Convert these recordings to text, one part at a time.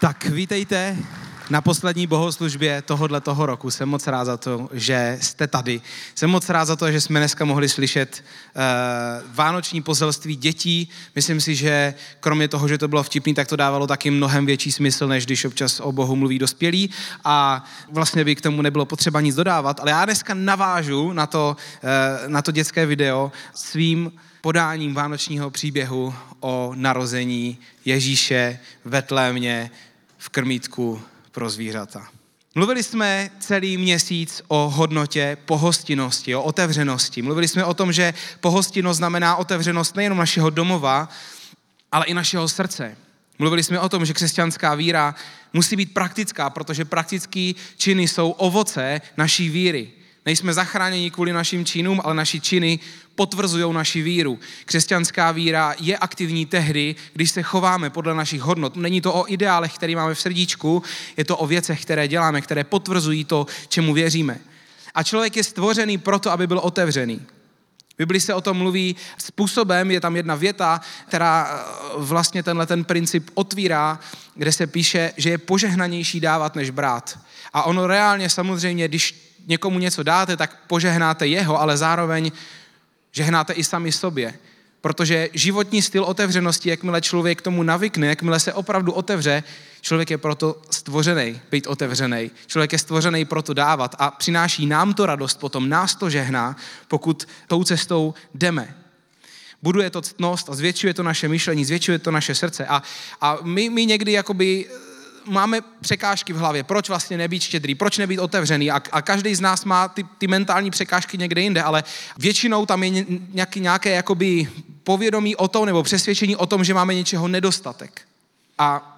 Tak vítejte na poslední bohoslužbě tohohle toho roku. Jsem moc rád za to, že jste tady. Jsem moc rád za to, že jsme dneska mohli slyšet uh, vánoční poselství dětí. Myslím si, že kromě toho, že to bylo vtipný, tak to dávalo taky mnohem větší smysl, než když občas o Bohu mluví dospělí. A vlastně by k tomu nebylo potřeba nic dodávat. Ale já dneska navážu na to, uh, na to dětské video svým podáním vánočního příběhu o narození Ježíše v Betlémě v krmítku pro zvířata. Mluvili jsme celý měsíc o hodnotě pohostinnosti, o otevřenosti. Mluvili jsme o tom, že pohostinnost znamená otevřenost nejenom našeho domova, ale i našeho srdce. Mluvili jsme o tom, že křesťanská víra musí být praktická, protože praktické činy jsou ovoce naší víry. Nejsme zachráněni kvůli našim činům, ale naši činy potvrzují naši víru. Křesťanská víra je aktivní tehdy, když se chováme podle našich hodnot. Není to o ideálech, které máme v srdíčku, je to o věcech, které děláme, které potvrzují to, čemu věříme. A člověk je stvořený proto, aby byl otevřený. V Biblii se o tom mluví způsobem, je tam jedna věta, která eh, vlastně tenhle ten princip otvírá, kde se píše, že je požehnanější dávat než brát. A ono reálně samozřejmě, když někomu něco dáte, tak požehnáte jeho, ale zároveň žehnáte i sami sobě. Protože životní styl otevřenosti, jakmile člověk tomu navykne, jakmile se opravdu otevře, člověk je proto stvořený, být otevřený. Člověk je stvořený proto dávat a přináší nám to radost, potom nás to žehná, pokud tou cestou jdeme. Buduje to ctnost a zvětšuje to naše myšlení, zvětšuje to naše srdce. A, a my, my někdy jakoby máme překážky v hlavě. Proč vlastně nebýt štědrý? Proč nebýt otevřený? A, a každý z nás má ty, ty mentální překážky někde jinde, ale většinou tam je nějaký, nějaké jakoby povědomí o tom nebo přesvědčení o tom, že máme něčeho nedostatek. A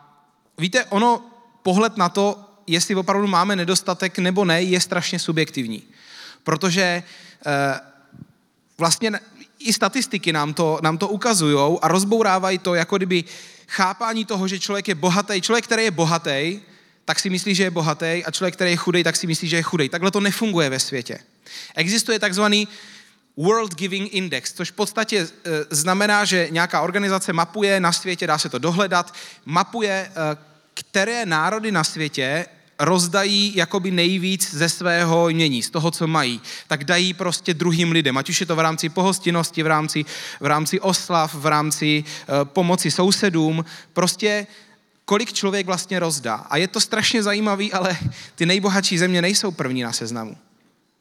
víte, ono, pohled na to, jestli opravdu máme nedostatek nebo ne, je strašně subjektivní. Protože e, vlastně i statistiky nám to, nám to ukazují a rozbourávají to, jako kdyby chápání toho, že člověk je bohatý, člověk, který je bohatý, tak si myslí, že je bohatý a člověk, který je chudej, tak si myslí, že je chudej. Takhle to nefunguje ve světě. Existuje takzvaný World Giving Index, což v podstatě e, znamená, že nějaká organizace mapuje na světě, dá se to dohledat, mapuje, e, které národy na světě rozdají jakoby nejvíc ze svého jmění, z toho, co mají, tak dají prostě druhým lidem, ať už je to v rámci pohostinnosti, v rámci, v rámci oslav, v rámci uh, pomoci sousedům, prostě kolik člověk vlastně rozdá. A je to strašně zajímavý, ale ty nejbohatší země nejsou první na seznamu.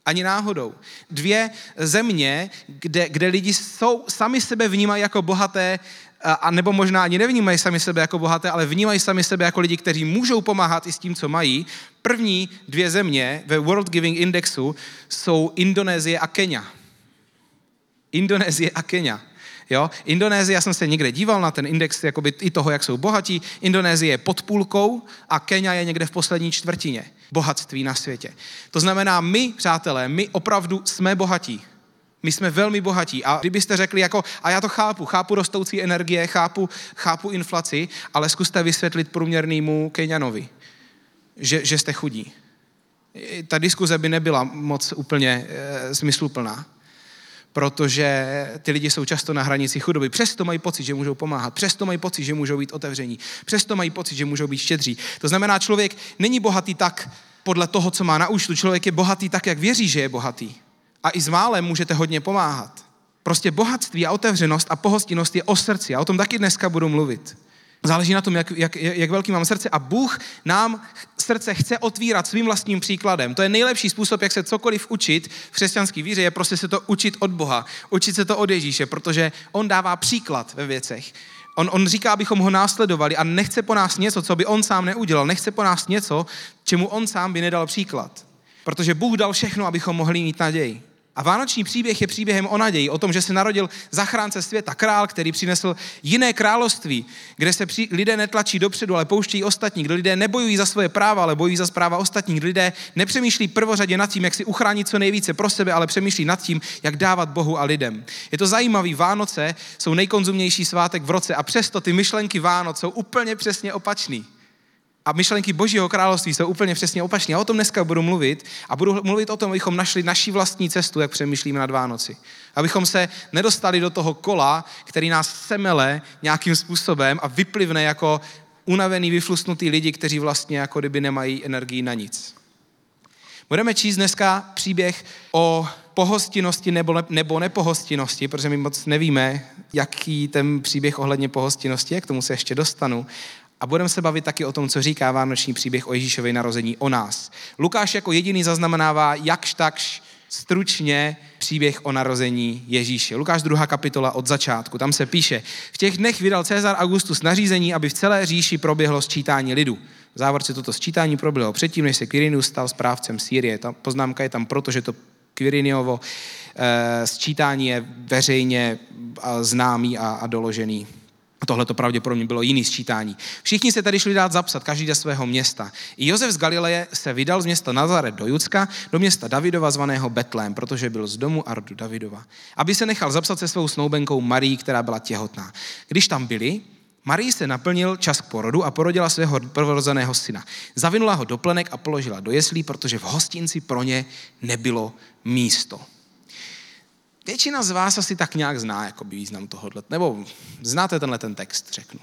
Ani náhodou. Dvě země, kde, kde lidi jsou, sami sebe vnímají jako bohaté, a nebo možná ani nevnímají sami sebe jako bohaté, ale vnímají sami sebe jako lidi, kteří můžou pomáhat i s tím, co mají. První dvě země ve World Giving Indexu jsou Indonésie a Kenya. Indonésie a Kenya. Jo? Indonésie, já jsem se někde díval na ten index jakoby i toho, jak jsou bohatí. Indonésie je pod půlkou a Kenya je někde v poslední čtvrtině bohatství na světě. To znamená, my, přátelé, my opravdu jsme bohatí. My jsme velmi bohatí. A kdybyste řekli jako, a já to chápu, chápu rostoucí energie, chápu, chápu inflaci, ale zkuste vysvětlit průměrnému Kenianovi, že, že jste chudí. Ta diskuze by nebyla moc úplně e, smysluplná, protože ty lidi jsou často na hranici chudoby. Přesto mají pocit, že můžou pomáhat, přesto mají pocit, že můžou být otevření, přesto mají pocit, že můžou být štědří. To znamená, člověk není bohatý tak podle toho, co má na účtu, člověk je bohatý tak, jak věří, že je bohatý a i s málem můžete hodně pomáhat. Prostě bohatství a otevřenost a pohostinnost je o srdci. A o tom taky dneska budu mluvit. Záleží na tom, jak, jak, jak velký mám srdce. A Bůh nám srdce chce otvírat svým vlastním příkladem. To je nejlepší způsob, jak se cokoliv učit v křesťanské víře, je prostě se to učit od Boha. Učit se to od Ježíše, protože On dává příklad ve věcech. On, on říká, abychom ho následovali a nechce po nás něco, co by on sám neudělal. Nechce po nás něco, čemu on sám by nedal příklad. Protože Bůh dal všechno, abychom mohli mít naději. A vánoční příběh je příběhem o naději, o tom, že se narodil zachránce světa, král, který přinesl jiné království, kde se při, lidé netlačí dopředu, ale pouštějí ostatní, kde lidé nebojují za svoje práva, ale bojují za práva ostatních, kde lidé nepřemýšlí prvořadě nad tím, jak si uchránit co nejvíce pro sebe, ale přemýšlí nad tím, jak dávat Bohu a lidem. Je to zajímavý, Vánoce jsou nejkonzumnější svátek v roce a přesto ty myšlenky Vánoc jsou úplně přesně opačný a myšlenky Božího království jsou úplně přesně opačné. Já o tom dneska budu mluvit a budu mluvit o tom, abychom našli naši vlastní cestu, jak přemýšlíme nad Vánoci. Abychom se nedostali do toho kola, který nás semele nějakým způsobem a vyplivne jako unavený, vyflusnutý lidi, kteří vlastně jako kdyby nemají energii na nic. Budeme číst dneska příběh o pohostinnosti nebo, ne, nebo nepohostinnosti, protože my moc nevíme, jaký ten příběh ohledně pohostinnosti je, k tomu se ještě dostanu. A budeme se bavit taky o tom, co říká vánoční příběh o Ježíšově narození o nás. Lukáš jako jediný zaznamenává jakž takž stručně příběh o narození Ježíše. Lukáš 2. kapitola od začátku. Tam se píše, v těch dnech vydal Cezar Augustus nařízení, aby v celé říši proběhlo sčítání lidu. V závorce toto sčítání proběhlo předtím, než se Quirinius stal správcem Sýrie. Ta poznámka je tam proto, že to Quiriniovo eh, sčítání je veřejně známý a, a doložený. A tohle to pravděpodobně bylo jiný sčítání. Všichni se tady šli dát zapsat, každý do svého města. I Josef z Galileje se vydal z města Nazaret do Judska, do města Davidova zvaného Betlém, protože byl z domu Ardu Davidova. Aby se nechal zapsat se svou snoubenkou Marí, která byla těhotná. Když tam byli, Marii se naplnil čas k porodu a porodila svého prvorozeného syna. Zavinula ho do plenek a položila do jeslí, protože v hostinci pro ně nebylo místo. Většina z vás asi tak nějak zná jakoby význam tohohle, nebo znáte tenhle ten text, řeknu.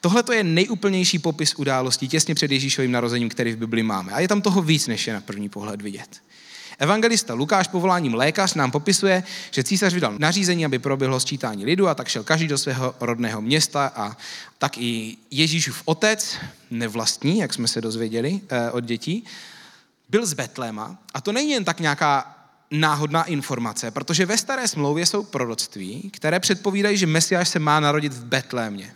Tohle je nejúplnější popis událostí těsně před Ježíšovým narozením, který v Bibli máme. A je tam toho víc, než je na první pohled vidět. Evangelista Lukáš povoláním lékař nám popisuje, že císař vydal nařízení, aby proběhlo sčítání lidu a tak šel každý do svého rodného města a tak i Ježíšův otec, nevlastní, jak jsme se dozvěděli eh, od dětí, byl z Betléma a to není jen tak nějaká náhodná informace, protože ve staré smlouvě jsou proroctví, které předpovídají, že Mesiáš se má narodit v Betlémě.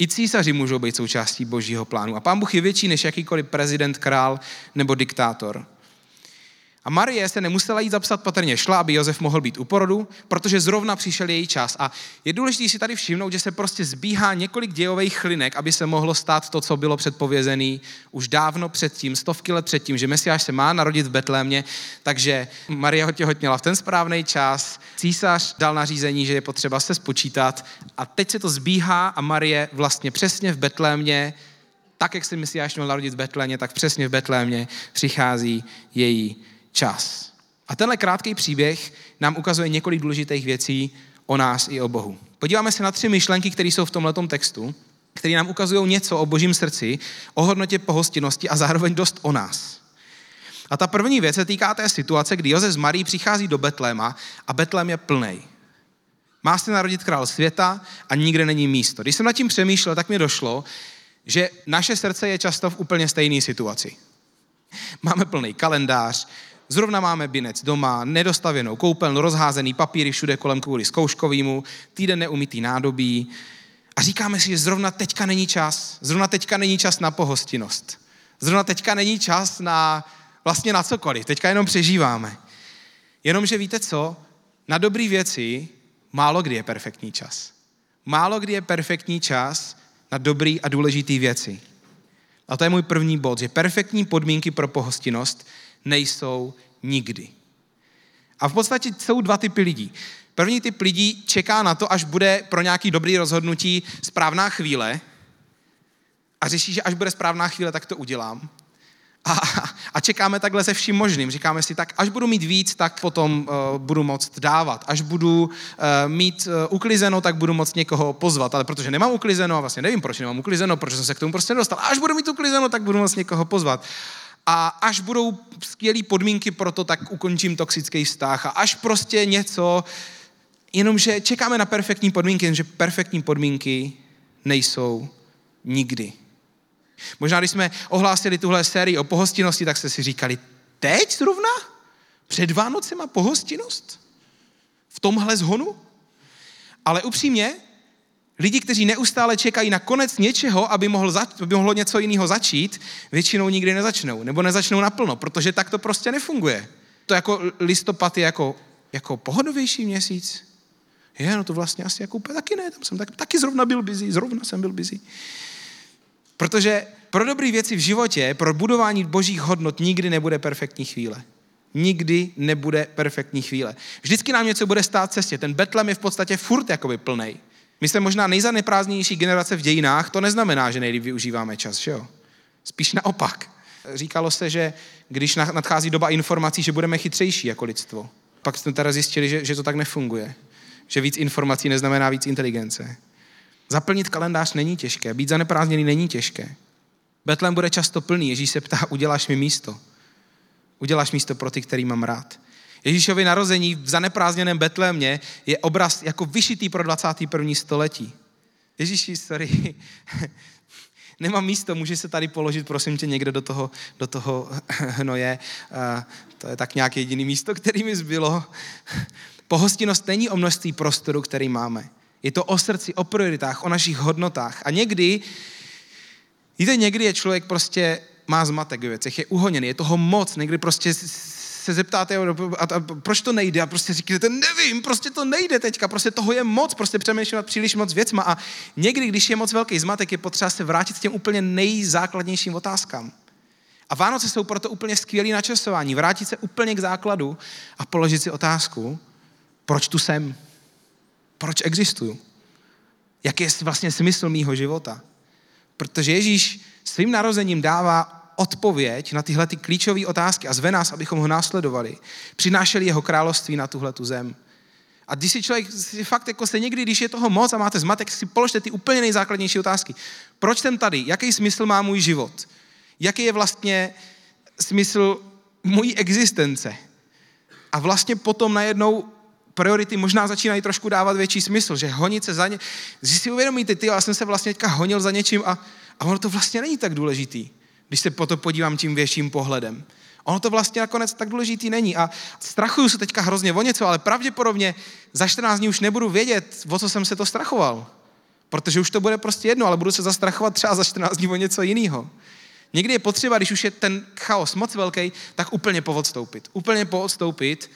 I císaři můžou být součástí božího plánu. A pán Bůh je větší než jakýkoliv prezident, král nebo diktátor. A Marie se nemusela jít zapsat, patrně šla, aby Josef mohl být u porodu, protože zrovna přišel její čas. A je důležité si tady všimnout, že se prostě zbíhá několik dějových chlinek, aby se mohlo stát to, co bylo předpovězené už dávno předtím, stovky let předtím, že Mesiáš se má narodit v Betlémě, takže Marie ho těhotněla v ten správný čas, císař dal nařízení, že je potřeba se spočítat. A teď se to zbíhá a Marie vlastně přesně v Betlémě tak, jak se Mesiáš měl narodit v Betlémě, tak přesně v Betlémě přichází její čas. A tenhle krátký příběh nám ukazuje několik důležitých věcí o nás i o Bohu. Podíváme se na tři myšlenky, které jsou v tomhle textu, které nám ukazují něco o božím srdci, o hodnotě pohostinnosti a zároveň dost o nás. A ta první věc se týká té situace, kdy Josef z Marí přichází do Betléma a Betlém je plný. Má se narodit král světa a nikde není místo. Když jsem nad tím přemýšlel, tak mi došlo, že naše srdce je často v úplně stejné situaci. Máme plný kalendář, Zrovna máme binec doma, nedostavěnou koupelnu, rozházený papíry všude kolem kvůli zkouškovýmu, týden neumytý nádobí. A říkáme si, že zrovna teďka není čas. Zrovna teďka není čas na pohostinnost. Zrovna teďka není čas na vlastně na cokoliv. Teďka jenom přežíváme. Jenomže víte co? Na dobré věci málo kdy je perfektní čas. Málo kdy je perfektní čas na dobrý a důležitý věci. A to je můj první bod, že perfektní podmínky pro pohostinnost nejsou nikdy. A v podstatě jsou dva typy lidí. První typ lidí čeká na to, až bude pro nějaký dobrý rozhodnutí správná chvíle a řeší, že až bude správná chvíle, tak to udělám. A, a čekáme takhle se vším možným. Říkáme si, tak až budu mít víc, tak potom uh, budu moct dávat. Až budu uh, mít uh, uklizeno, tak budu moct někoho pozvat. Ale protože nemám uklizeno, a vlastně nevím, proč nemám uklizeno, protože jsem se k tomu prostě nedostal. Až budu mít uklizeno, tak budu moct někoho pozvat a až budou skvělé podmínky pro to, tak ukončím toxický vztah a až prostě něco, jenomže čekáme na perfektní podmínky, jenže perfektní podmínky nejsou nikdy. Možná, když jsme ohlásili tuhle sérii o pohostinnosti, tak jste si říkali, teď zrovna? Před Vánocema pohostinnost? V tomhle zhonu? Ale upřímně, Lidi, kteří neustále čekají na konec něčeho, aby, mohl za, aby mohlo něco jiného začít, většinou nikdy nezačnou. Nebo nezačnou naplno, protože tak to prostě nefunguje. To jako listopad je jako, jako pohodovější měsíc. Je, no to vlastně asi jako úplně taky ne, tam jsem tak, taky zrovna byl busy, zrovna jsem byl busy. Protože pro dobré věci v životě, pro budování božích hodnot nikdy nebude perfektní chvíle. Nikdy nebude perfektní chvíle. Vždycky nám něco bude stát cestě. Ten Betlem je v podstatě furt jakoby plnej. My jsme možná nejzaneprázdnější generace v dějinách, to neznamená, že nejlíp využíváme čas, že jo? Spíš naopak. Říkalo se, že když nadchází doba informací, že budeme chytřejší jako lidstvo. Pak jsme teda zjistili, že, že to tak nefunguje. Že víc informací neznamená víc inteligence. Zaplnit kalendář není těžké, být zaneprázdněný není těžké. Betlem bude často plný, Ježíš se ptá, uděláš mi místo. Uděláš místo pro ty, který mám rád. Ježíšovi narození v zaneprázdněném Betlémě je obraz jako vyšitý pro 21. století. Ježíši, sorry, nemám místo, může se tady položit, prosím tě, někdo do toho, do toho hnoje. To je tak nějaké jediné místo, který mi zbylo. Pohostinnost není o množství prostoru, který máme. Je to o srdci, o prioritách, o našich hodnotách. A někdy, víte, někdy je člověk prostě má zmatek ve věcech, je uhoněný, je toho moc, někdy prostě se zeptáte, a, a, proč to nejde a prostě říkáte, nevím, prostě to nejde teďka, prostě toho je moc, prostě přemýšlím příliš moc věcma a někdy, když je moc velký zmatek, je potřeba se vrátit k těm úplně nejzákladnějším otázkám. A Vánoce jsou proto úplně skvělý načasování. Vrátit se úplně k základu a položit si otázku, proč tu jsem? Proč existuju? Jaký je vlastně smysl mýho života? Protože Ježíš svým narozením dává odpověď na tyhle ty klíčové otázky a zve nás, abychom ho následovali. Přinášeli jeho království na tuhle tu zem. A když si člověk si fakt jako se někdy, když je toho moc a máte zmatek, si položte ty úplně nejzákladnější otázky. Proč jsem tady? Jaký smysl má můj život? Jaký je vlastně smysl mojí existence? A vlastně potom najednou priority možná začínají trošku dávat větší smysl, že honit se za ně. Když si uvědomíte, ty, já jsem se vlastně teďka honil za něčím a, a ono to vlastně není tak důležitý když se po to podívám tím větším pohledem. Ono to vlastně nakonec tak důležitý není a strachuju se teďka hrozně o něco, ale pravděpodobně za 14 dní už nebudu vědět, o co jsem se to strachoval. Protože už to bude prostě jedno, ale budu se zastrachovat třeba za 14 dní o něco jiného. Někdy je potřeba, když už je ten chaos moc velký, tak úplně poodstoupit. Úplně poodstoupit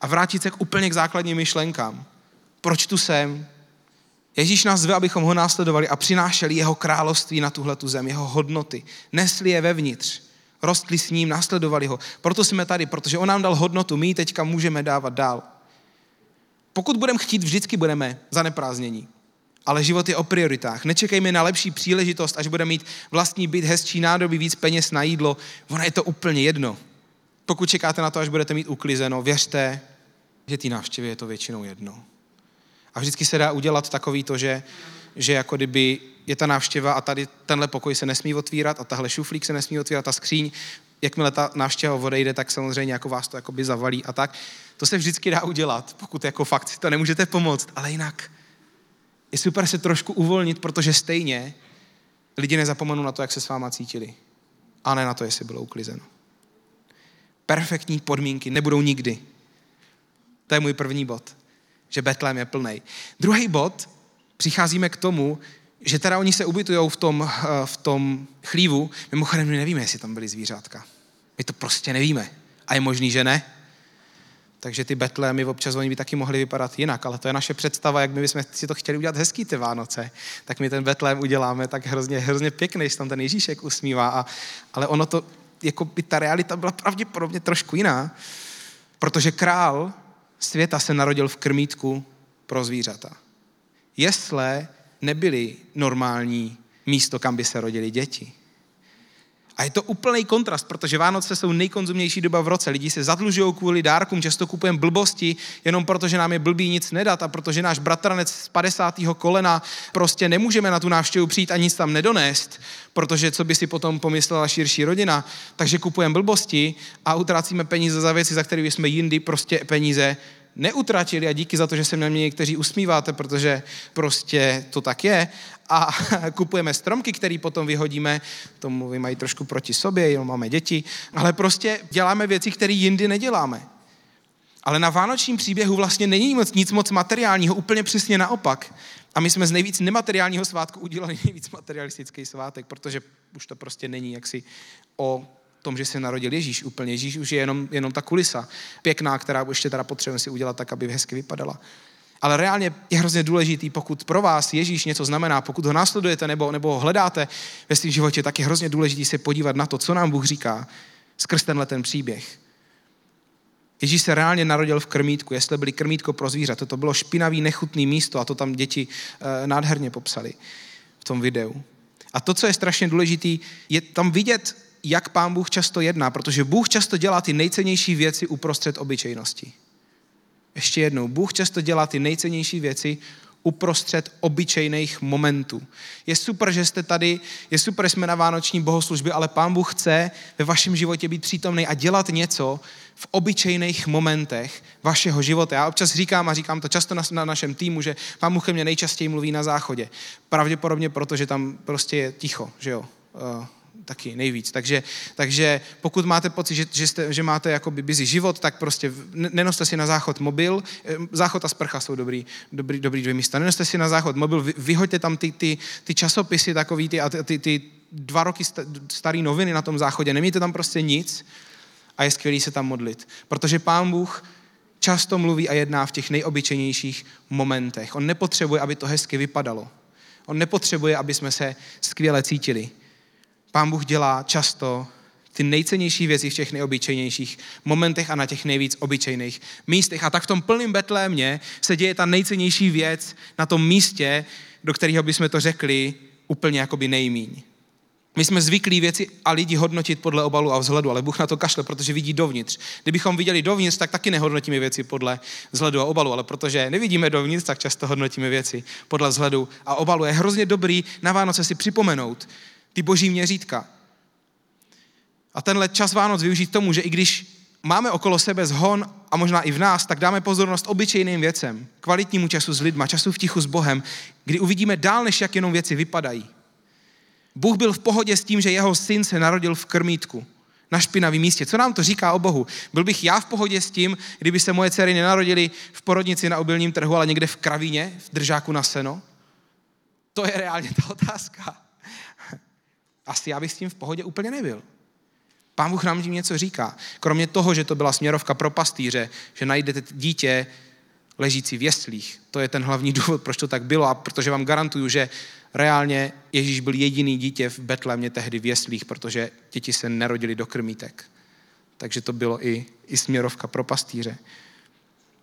a vrátit se k úplně k základním myšlenkám. Proč tu jsem? Ježíš nás zve, abychom ho následovali a přinášeli jeho království na tuhle tu zem, jeho hodnoty. Nesli je vevnitř, rostli s ním, následovali ho. Proto jsme tady, protože on nám dal hodnotu, my ji teďka můžeme dávat dál. Pokud budeme chtít, vždycky budeme zaneprázdnění. Ale život je o prioritách. Nečekejme na lepší příležitost, až bude mít vlastní byt, hezčí nádoby, víc peněz na jídlo. Ono je to úplně jedno. Pokud čekáte na to, až budete mít uklizeno, věřte, že ty návštěvy je to většinou jedno. A vždycky se dá udělat takový to, že, že jako kdyby je ta návštěva a tady tenhle pokoj se nesmí otvírat a tahle šuflík se nesmí otvírat, ta skříň, jakmile ta návštěva odejde, tak samozřejmě jako vás to jakoby zavalí a tak. To se vždycky dá udělat, pokud jako fakt to nemůžete pomoct, ale jinak je super se trošku uvolnit, protože stejně lidi nezapomenou na to, jak se s váma cítili. A ne na to, jestli bylo uklizeno. Perfektní podmínky nebudou nikdy. To je můj první bod že Betlém je plný. Druhý bod, přicházíme k tomu, že teda oni se ubytují v tom, eh, v tom chlívu. Mimochodem, my nevíme, jestli tam byly zvířátka. My to prostě nevíme. A je možný, že ne. Takže ty Betlémy občas oni by taky mohly vypadat jinak, ale to je naše představa, jak my bychom si to chtěli udělat hezký ty Vánoce, tak my ten Betlém uděláme tak hrozně, hrozně pěkný, že tam ten Ježíšek usmívá, a, ale ono to, jako by ta realita byla pravděpodobně trošku jiná, protože král světa se narodil v krmítku pro zvířata. Jesle nebyly normální místo, kam by se rodili děti. A je to úplný kontrast, protože Vánoce jsou nejkonzumnější doba v roce. Lidi se zadlužují kvůli dárkům, často kupujeme blbosti, jenom protože nám je blbý nic nedat a protože náš bratranec z 50. kolena prostě nemůžeme na tu návštěvu přijít a nic tam nedonést, protože co by si potom pomyslela širší rodina. Takže kupujeme blbosti a utrácíme peníze za věci, za které jsme jindy prostě peníze neutratili a díky za to, že se na mě někteří usmíváte, protože prostě to tak je a kupujeme stromky, které potom vyhodíme, to mluvím mají trošku proti sobě, jenom máme děti, ale prostě děláme věci, které jindy neděláme. Ale na vánočním příběhu vlastně není moc, nic moc materiálního, úplně přesně naopak. A my jsme z nejvíc nemateriálního svátku udělali nejvíc materialistický svátek, protože už to prostě není jaksi o tom, že se narodil Ježíš úplně. Ježíš už je jenom, jenom ta kulisa pěkná, která ještě teda potřebujeme si udělat tak, aby hezky vypadala. Ale reálně je hrozně důležitý, pokud pro vás Ježíš něco znamená, pokud ho následujete nebo, nebo ho hledáte ve svém životě, tak je hrozně důležitý se podívat na to, co nám Bůh říká skrz tenhle ten příběh. Ježíš se reálně narodil v krmítku, jestli byli krmítko pro zvířata. To bylo špinavý, nechutný místo a to tam děti e, nádherně popsali v tom videu. A to, co je strašně důležité, je tam vidět, jak pán Bůh často jedná, protože Bůh často dělá ty nejcennější věci uprostřed obyčejnosti. Ještě jednou, Bůh často dělá ty nejcennější věci uprostřed obyčejných momentů. Je super, že jste tady, je super, že jsme na vánoční bohoslužbě, ale Pán Bůh chce ve vašem životě být přítomný a dělat něco v obyčejných momentech vašeho života. Já občas říkám a říkám to často na, na našem týmu, že Pán Bůh ke mně nejčastěji mluví na záchodě. Pravděpodobně proto, že tam prostě je ticho, že jo. Taky nejvíc. Takže, takže pokud máte pocit, že, že, jste, že máte jakoby busy život, tak prostě nenoste si na záchod mobil. Eh, záchod a sprcha jsou dobrý, dobrý, dobrý dvě místa. Nenoste si na záchod mobil, vy, vyhoďte tam ty, ty, ty časopisy takový ty, a ty, ty, ty dva roky staré noviny na tom záchodě. Nemějte tam prostě nic a je skvělý se tam modlit. Protože Pán Bůh často mluví a jedná v těch nejobyčejnějších momentech. On nepotřebuje, aby to hezky vypadalo. On nepotřebuje, aby jsme se skvěle cítili. Pán Bůh dělá často ty nejcennější věci v těch nejobyčejnějších momentech a na těch nejvíc obyčejných místech. A tak v tom plném Betlémě se děje ta nejcennější věc na tom místě, do kterého bychom to řekli úplně jakoby nejmíň. My jsme zvyklí věci a lidi hodnotit podle obalu a vzhledu, ale Bůh na to kašle, protože vidí dovnitř. Kdybychom viděli dovnitř, tak taky nehodnotíme věci podle vzhledu a obalu, ale protože nevidíme dovnitř, tak často hodnotíme věci podle vzhledu a obalu. Je hrozně dobrý na Vánoce si připomenout, ty boží měřítka. A tenhle čas Vánoc využít tomu, že i když máme okolo sebe zhon a možná i v nás, tak dáme pozornost obyčejným věcem, kvalitnímu času s lidma, času v tichu s Bohem, kdy uvidíme dál, než jak jenom věci vypadají. Bůh byl v pohodě s tím, že jeho syn se narodil v krmítku, na špinavém místě. Co nám to říká o Bohu? Byl bych já v pohodě s tím, kdyby se moje dcery nenarodily v porodnici na obilním trhu, ale někde v kravíně, v držáku na seno? To je reálně ta otázka asi já bych s tím v pohodě úplně nebyl. Pán Bůh nám tím něco říká. Kromě toho, že to byla směrovka pro pastýře, že najdete dítě ležící v jeslích. To je ten hlavní důvod, proč to tak bylo a protože vám garantuju, že reálně Ježíš byl jediný dítě v Betlémě tehdy v jeslích, protože děti se nerodili do krmítek. Takže to bylo i, i směrovka pro pastýře.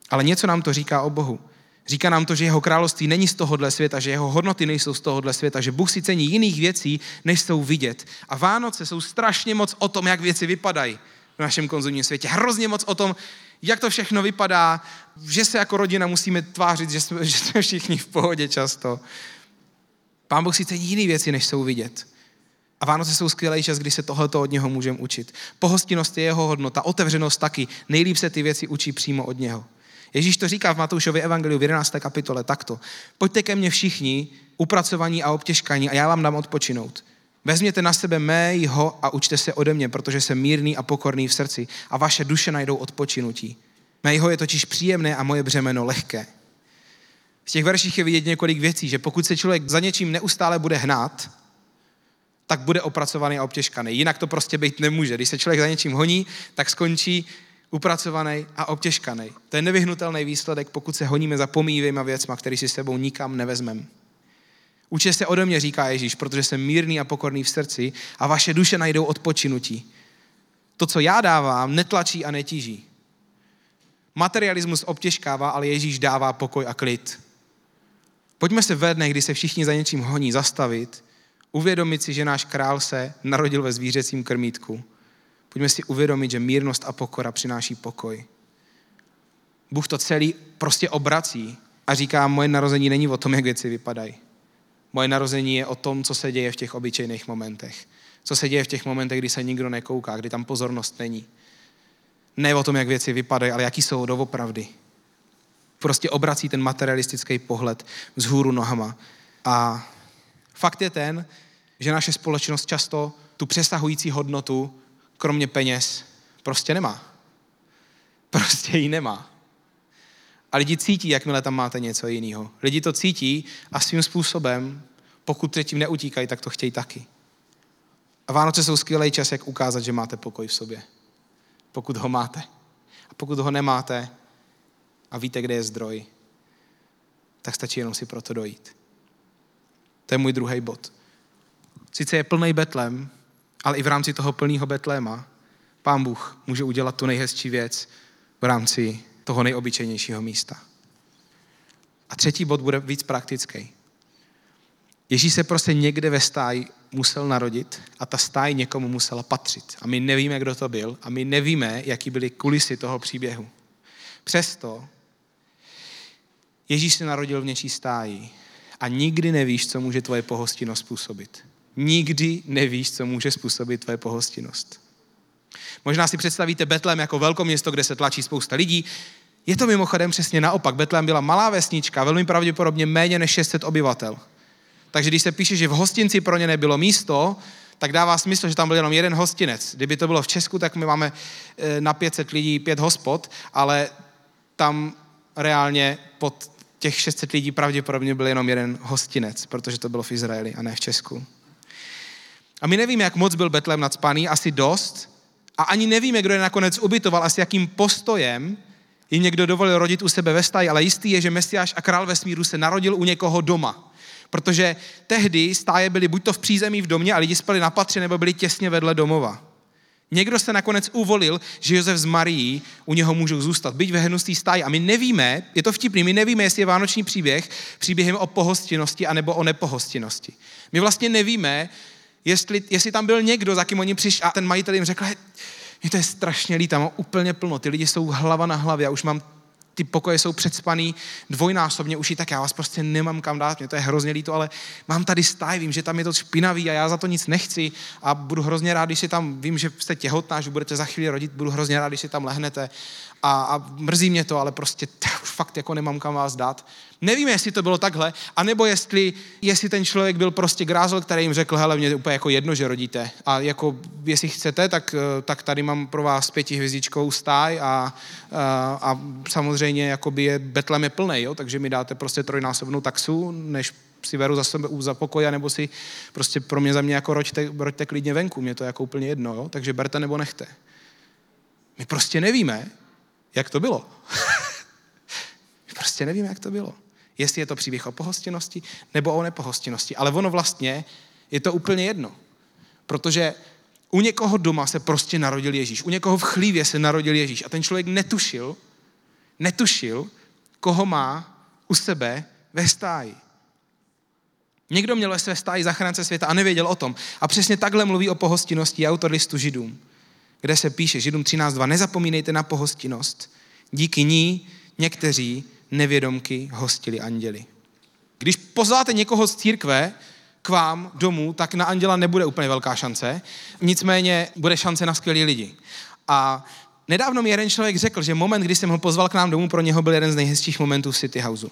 Ale něco nám to říká o Bohu. Říká nám to, že jeho království není z tohohle světa, že jeho hodnoty nejsou z tohohle světa, že Bůh si cení jiných věcí, než jsou vidět. A Vánoce jsou strašně moc o tom, jak věci vypadají v našem konzumním světě. Hrozně moc o tom, jak to všechno vypadá, že se jako rodina musíme tvářit, že jsme, že jsme všichni v pohodě často. Pán Bůh si cení jiné věci, než jsou vidět. A Vánoce jsou skvělý čas, kdy se tohoto od něho můžeme učit. Pohostinnost je jeho hodnota, otevřenost taky. Nejlíp se ty věci učí přímo od něho. Ježíš to říká v Matoušově evangeliu v 11. kapitole takto. Pojďte ke mně všichni, upracovaní a obtěžkaní a já vám dám odpočinout. Vezměte na sebe mého a učte se ode mě, protože jsem mírný a pokorný v srdci a vaše duše najdou odpočinutí. Mého je totiž příjemné a moje břemeno lehké. V těch verších je vidět několik věcí, že pokud se člověk za něčím neustále bude hnát, tak bude opracovaný a obtěžkaný. Jinak to prostě být nemůže. Když se člověk za něčím honí, tak skončí upracovaný a obtěžkaný. To je nevyhnutelný výsledek, pokud se honíme za pomývýma věcma, který si sebou nikam nevezmem. Učte se ode mě, říká Ježíš, protože jsem mírný a pokorný v srdci a vaše duše najdou odpočinutí. To, co já dávám, netlačí a netíží. Materialismus obtěžkává, ale Ježíš dává pokoj a klid. Pojďme se ve dnech, kdy se všichni za něčím honí, zastavit, uvědomit si, že náš král se narodil ve zvířecím krmítku Pojďme si uvědomit, že mírnost a pokora přináší pokoj. Bůh to celý prostě obrací a říká, moje narození není o tom, jak věci vypadají. Moje narození je o tom, co se děje v těch obyčejných momentech. Co se děje v těch momentech, kdy se nikdo nekouká, kdy tam pozornost není. Ne o tom, jak věci vypadají, ale jaký jsou doopravdy. Prostě obrací ten materialistický pohled vzhůru nohama. A fakt je ten, že naše společnost často tu přesahující hodnotu kromě peněz prostě nemá. Prostě ji nemá. A lidi cítí, jakmile tam máte něco jiného. Lidi to cítí a svým způsobem, pokud tím neutíkají, tak to chtějí taky. A Vánoce jsou skvělý čas, jak ukázat, že máte pokoj v sobě. Pokud ho máte. A pokud ho nemáte a víte, kde je zdroj, tak stačí jenom si proto dojít. To je můj druhý bod. Sice je plný betlem, ale i v rámci toho plného Betléma Pán Bůh může udělat tu nejhezčí věc v rámci toho nejobyčejnějšího místa. A třetí bod bude víc praktický. Ježíš se prostě někde ve stáji musel narodit a ta stáj někomu musela patřit. A my nevíme, kdo to byl a my nevíme, jaký byly kulisy toho příběhu. Přesto Ježíš se narodil v něčí stáji a nikdy nevíš, co může tvoje pohostinnost způsobit. Nikdy nevíš, co může způsobit tvoje pohostinnost. Možná si představíte Betlem jako velkoměsto, kde se tlačí spousta lidí. Je to mimochodem přesně naopak. Betlem byla malá vesnička, velmi pravděpodobně méně než 600 obyvatel. Takže když se píše, že v hostinci pro ně nebylo místo, tak dává smysl, že tam byl jenom jeden hostinec. Kdyby to bylo v Česku, tak my máme eh, na 500 lidí pět hospod, ale tam reálně pod těch 600 lidí pravděpodobně byl jenom jeden hostinec, protože to bylo v Izraeli a ne v Česku. A my nevíme, jak moc byl Betlem nadspaný, asi dost. A ani nevíme, kdo je nakonec ubytoval a s jakým postojem jim někdo dovolil rodit u sebe ve stáji, ale jistý je, že Mesiáš a král vesmíru se narodil u někoho doma. Protože tehdy stáje byly buď to v přízemí v domě a lidi spali na patře, nebo byli těsně vedle domova. Někdo se nakonec uvolil, že Josef z Marií u něho můžou zůstat, byť ve hnustý stáji. A my nevíme, je to vtipný, my nevíme, jestli je vánoční příběh příběhem o pohostinnosti anebo o nepohostinnosti. My vlastně nevíme, jestli, jestli tam byl někdo, za kým oni přišli a ten majitel jim řekl, mě to je strašně líto, mám úplně plno, ty lidi jsou hlava na hlavě, já už mám ty pokoje jsou předspaný dvojnásobně uši, tak já vás prostě nemám kam dát, mě to je hrozně líto, ale mám tady stáj, vím, že tam je to špinavý a já za to nic nechci a budu hrozně rád, když si tam, vím, že jste těhotná, že budete za chvíli rodit, budu hrozně rád, když si tam lehnete a, a mrzí mě to, ale prostě už fakt jako nemám kam vás dát. Nevíme, jestli to bylo takhle, anebo jestli, jestli ten člověk byl prostě grázel, který jim řekl, hele, mě úplně jako jedno, že rodíte. A jako, jestli chcete, tak, tak tady mám pro vás pětihvězdičkovou stáj a, a, a samozřejmě jakoby je Betlem je plný, jo? takže mi dáte prostě trojnásobnou taxu, než si veru za sebe za pokoj, nebo si prostě pro mě za mě jako roďte, roďte klidně venku, mě to je jako úplně jedno, jo? takže berte nebo nechte. My prostě nevíme, jak to bylo. Prostě nevíme, jak to bylo. Jestli je to příběh o pohostinnosti nebo o nepohostinnosti. Ale ono vlastně je to úplně jedno. Protože u někoho doma se prostě narodil Ježíš. U někoho v chlívě se narodil Ježíš. A ten člověk netušil, netušil, koho má u sebe ve stáji. Někdo měl ve své stáji zachránce světa a nevěděl o tom. A přesně takhle mluví o pohostinnosti autor listu Židům kde se píše, Židům 13.2, nezapomínejte na pohostinnost. Díky ní někteří nevědomky hostili anděli. Když pozváte někoho z církve k vám domů, tak na anděla nebude úplně velká šance, nicméně bude šance na skvělý lidi. A nedávno mi jeden člověk řekl, že moment, kdy jsem ho pozval k nám domů, pro něho byl jeden z nejhezčích momentů v City Houseu.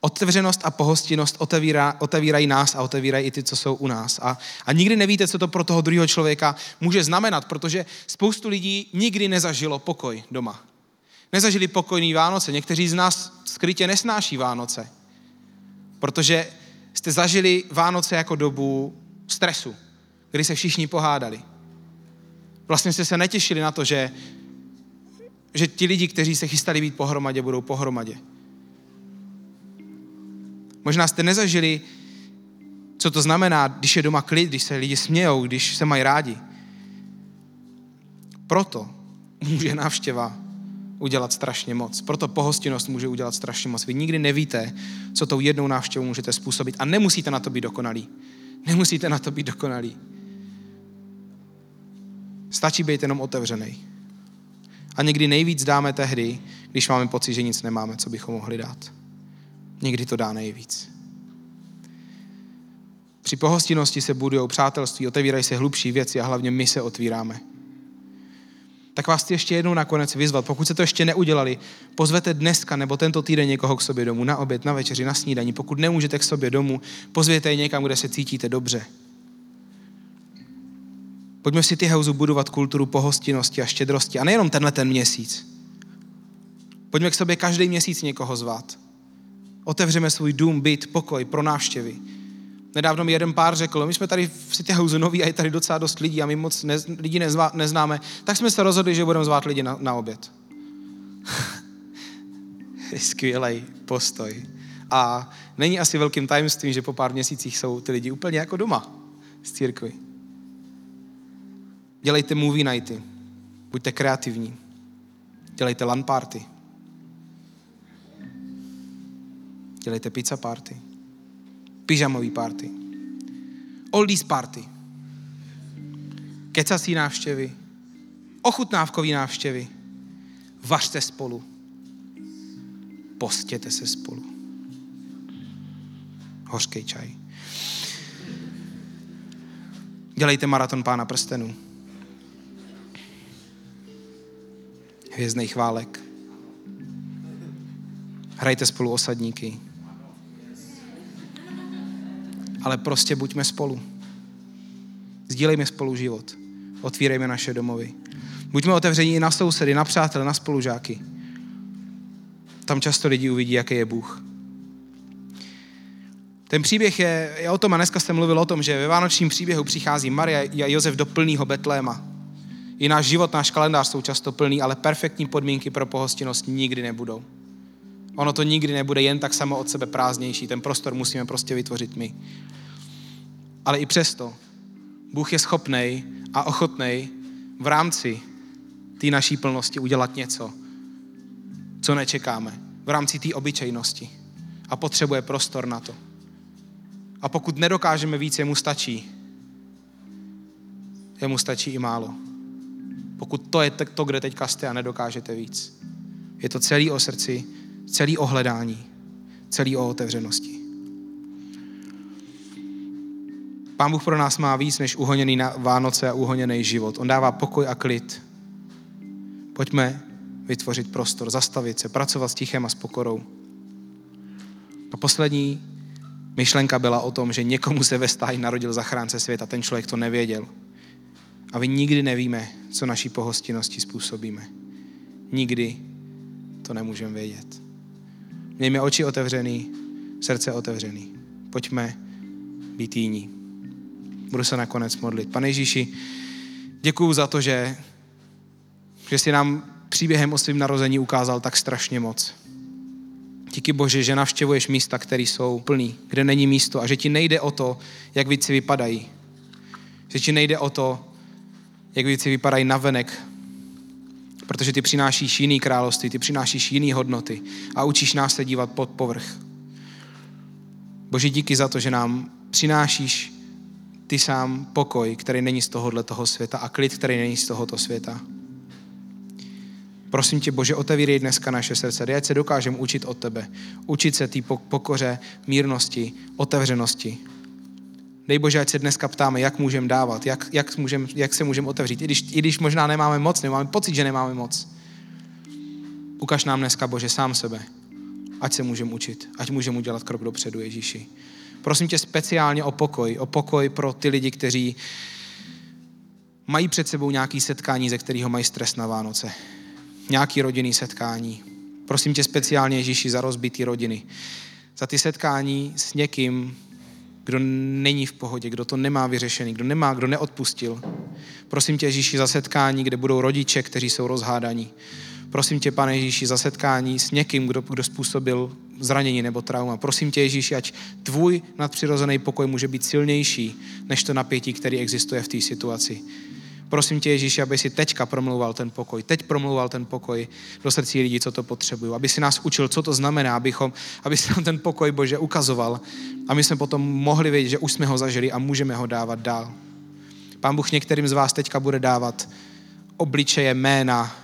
Otevřenost a pohostinnost otevírá, otevírají nás a otevírají i ty, co jsou u nás. A, a nikdy nevíte, co to pro toho druhého člověka může znamenat, protože spoustu lidí nikdy nezažilo pokoj doma. Nezažili pokojný Vánoce. Někteří z nás skrytě nesnáší Vánoce, protože jste zažili Vánoce jako dobu stresu, kdy se všichni pohádali. Vlastně jste se netěšili na to, že, že ti lidi, kteří se chystali být pohromadě, budou pohromadě. Možná jste nezažili, co to znamená, když je doma klid, když se lidi smějou, když se mají rádi. Proto může návštěva udělat strašně moc. Proto pohostinnost může udělat strašně moc. Vy nikdy nevíte, co tou jednou návštěvou můžete způsobit. A nemusíte na to být dokonalí. Nemusíte na to být dokonalí. Stačí být jenom otevřený. A někdy nejvíc dáme tehdy, když máme pocit, že nic nemáme, co bychom mohli dát. Někdy to dá nejvíc. Při pohostinnosti se budují přátelství, otevírají se hlubší věci a hlavně my se otvíráme. Tak vás chci ještě jednou nakonec vyzvat. Pokud se to ještě neudělali, pozvete dneska nebo tento týden někoho k sobě domů, na oběd, na večeři, na snídaní. Pokud nemůžete k sobě domů, pozvěte je někam, kde se cítíte dobře. Pojďme si ty hauzu budovat kulturu pohostinnosti a štědrosti. A nejenom tenhle ten měsíc. Pojďme k sobě každý měsíc někoho zvát. Otevřeme svůj dům, byt, pokoj pro návštěvy. Nedávno mi jeden pár řekl, my jsme tady v City House noví a je tady docela dost lidí a my moc ne, lidi nezvá, neznáme, tak jsme se rozhodli, že budeme zvát lidi na, na oběd. Skvělý postoj. A není asi velkým tajemstvím, že po pár měsících jsou ty lidi úplně jako doma z církvy. Dělejte movie nighty. Buďte kreativní. Dělejte LAN party. Dělejte pizza party. Pyžamový party. Oldies party. Kecací návštěvy. Ochutnávkový návštěvy. Vařte spolu. postěte se spolu. Hořký čaj. Dělejte maraton pána prstenů. Hvězdnej chválek. Hrajte spolu osadníky. Ale prostě buďme spolu. Sdílejme spolu život. Otvírejme naše domovy. Buďme otevření i na sousedy, na přátelé, na spolužáky. Tam často lidi uvidí, jaký je Bůh. Ten příběh je, je o tom, a dneska jsem mluvil o tom, že ve vánočním příběhu přichází Maria a Josef do plného Betléma. I náš život, náš kalendář jsou často plný, ale perfektní podmínky pro pohostinnost nikdy nebudou. Ono to nikdy nebude jen tak samo od sebe prázdnější. Ten prostor musíme prostě vytvořit my. Ale i přesto Bůh je schopný a ochotný v rámci té naší plnosti udělat něco, co nečekáme. V rámci té obyčejnosti. A potřebuje prostor na to. A pokud nedokážeme víc, jemu stačí. Jemu stačí i málo. Pokud to je to, kde teďka jste a nedokážete víc. Je to celý o srdci, celý o hledání, celý o otevřenosti. Pán Bůh pro nás má víc než uhoněný na Vánoce a uhoněný život. On dává pokoj a klid. Pojďme vytvořit prostor, zastavit se, pracovat s tichem a s pokorou. A poslední myšlenka byla o tom, že někomu se ve stáji narodil zachránce světa. Ten člověk to nevěděl. A vy nikdy nevíme, co naší pohostinnosti způsobíme. Nikdy to nemůžeme vědět. Mějme oči otevřený, srdce otevřený. Pojďme být jiní. Budu se nakonec modlit. Pane Ježíši, děkuju za to, že, že jsi nám příběhem o svým narození ukázal tak strašně moc. Díky Bože, že navštěvuješ místa, které jsou plný, kde není místo a že ti nejde o to, jak věci vypadají. Že ti nejde o to, jak věci vypadají navenek, protože ty přinášíš jiný království, ty přinášíš jiný hodnoty a učíš nás se dívat pod povrch. Bože, díky za to, že nám přinášíš ty sám pokoj, který není z tohohle toho světa a klid, který není z tohoto světa. Prosím tě, Bože, otevírej dneska naše srdce, ať se dokážeme učit od tebe. Učit se té pokoře, mírnosti, otevřenosti. Dej Bože, ať se dneska ptáme, jak můžeme dávat, jak, jak, můžem, jak se můžeme otevřít. I když, I když možná nemáme moc, nemáme pocit, že nemáme moc. Ukaž nám dneska, Bože, sám sebe. Ať se můžeme učit, ať můžeme udělat krok dopředu, Ježíši. Prosím tě speciálně o pokoj, o pokoj pro ty lidi, kteří mají před sebou nějaký setkání, ze kterého mají stres na Vánoce. Nějaký rodinný setkání. Prosím tě speciálně, Ježíši, za rozbitý rodiny. Za ty setkání s někým, kdo není v pohodě, kdo to nemá vyřešený, kdo nemá, kdo neodpustil. Prosím tě, Ježíši, za setkání, kde budou rodiče, kteří jsou rozhádaní. Prosím tě, pane Ježíši, za setkání s někým, kdo, kdo způsobil zranění nebo trauma. Prosím tě, Ježíši, ať tvůj nadpřirozený pokoj může být silnější než to napětí, který existuje v té situaci. Prosím tě, Ježíši, aby si teďka promlouval ten pokoj. Teď promlouval ten pokoj do srdcí lidí, co to potřebují. Aby si nás učil, co to znamená, abychom, aby si nám ten pokoj, Bože, ukazoval. A my jsme potom mohli vědět, že už jsme ho zažili a můžeme ho dávat dál. Pán Bůh některým z vás teďka bude dávat obličeje, jména,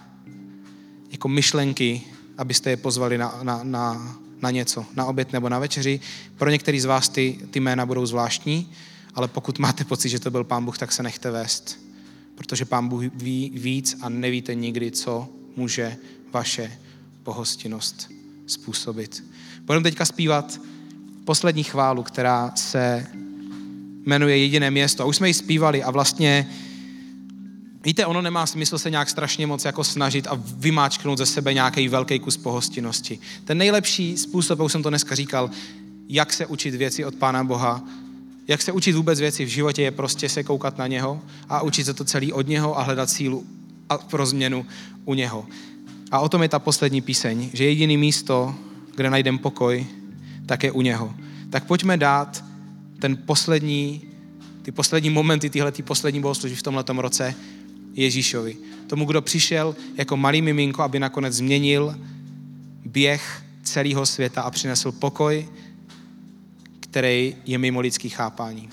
jako myšlenky, abyste je pozvali na, na, na, na něco, na oběd nebo na večeři. Pro některý z vás ty, ty jména budou zvláštní, ale pokud máte pocit, že to byl Pán Bůh, tak se nechte vést. Protože Pán Bůh ví víc a nevíte nikdy, co může vaše pohostinnost způsobit. Budeme teďka zpívat poslední chválu, která se jmenuje Jediné město. A už jsme ji zpívali a vlastně Víte, ono nemá smysl se nějak strašně moc jako snažit a vymáčknout ze sebe nějaký velký kus pohostinnosti. Ten nejlepší způsob, jak jsem to dneska říkal, jak se učit věci od Pána Boha, jak se učit vůbec věci v životě, je prostě se koukat na něho a učit se to celý od něho a hledat sílu a pro změnu u něho. A o tom je ta poslední píseň, že jediný místo, kde najdeme pokoj, tak je u něho. Tak pojďme dát ten poslední, ty poslední momenty, tyhle ty poslední bohoslužby v tomhle roce Ježíšovi. Tomu, kdo přišel jako malý miminko, aby nakonec změnil běh celého světa a přinesl pokoj, který je mimo lidský chápání.